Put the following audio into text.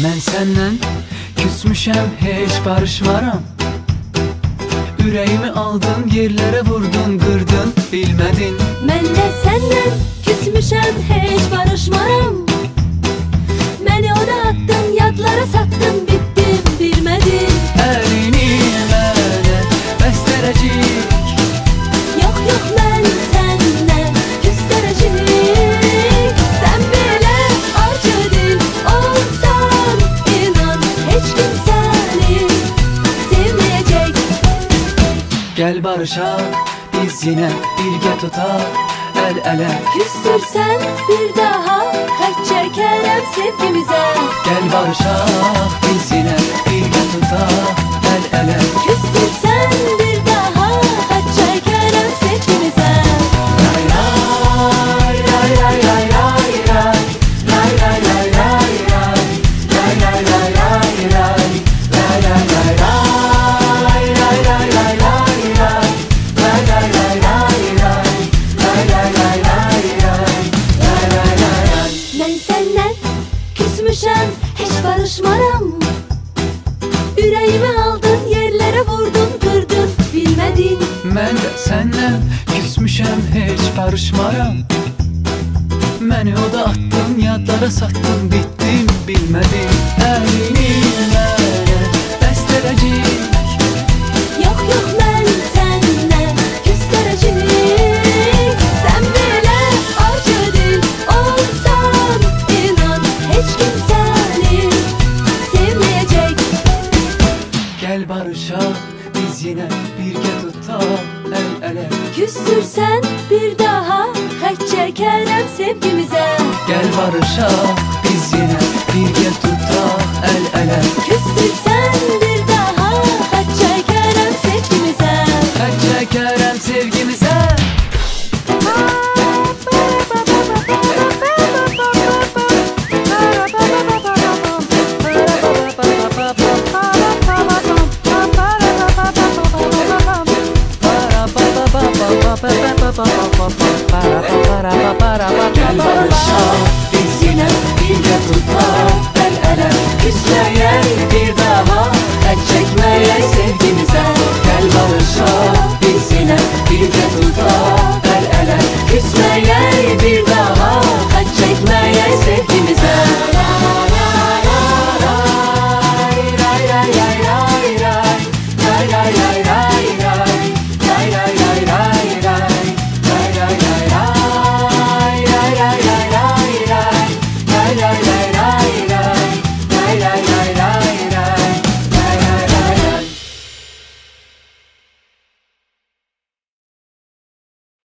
Mən səndən küsmüşəm, heç barışmaram. Ürəyimi aldın, yerlərə vurdun, qırdın, bilmədin Mən də səndən küsmüşəm, heç barışmaram. Gəl barışaq, biz yenə birgə tutaq Əl-ələ Küstürsən bir daha Xət çəkərəm sevgimizə Gəl barışaq, Heç barışmaram Ürəyimi aldın Yerlərə vurdun, qırdın Bilmədin Mən də səndən küsmüşəm, heç barışmaram Məni o attın, yadlara satdın, bitdim, bilmədin Əlini Barışaq, biz yenə birgə tutaq əl-ələ Küstürsən bir daha Xət çəkərəm sevgimizə Gəl barışaq, esse que.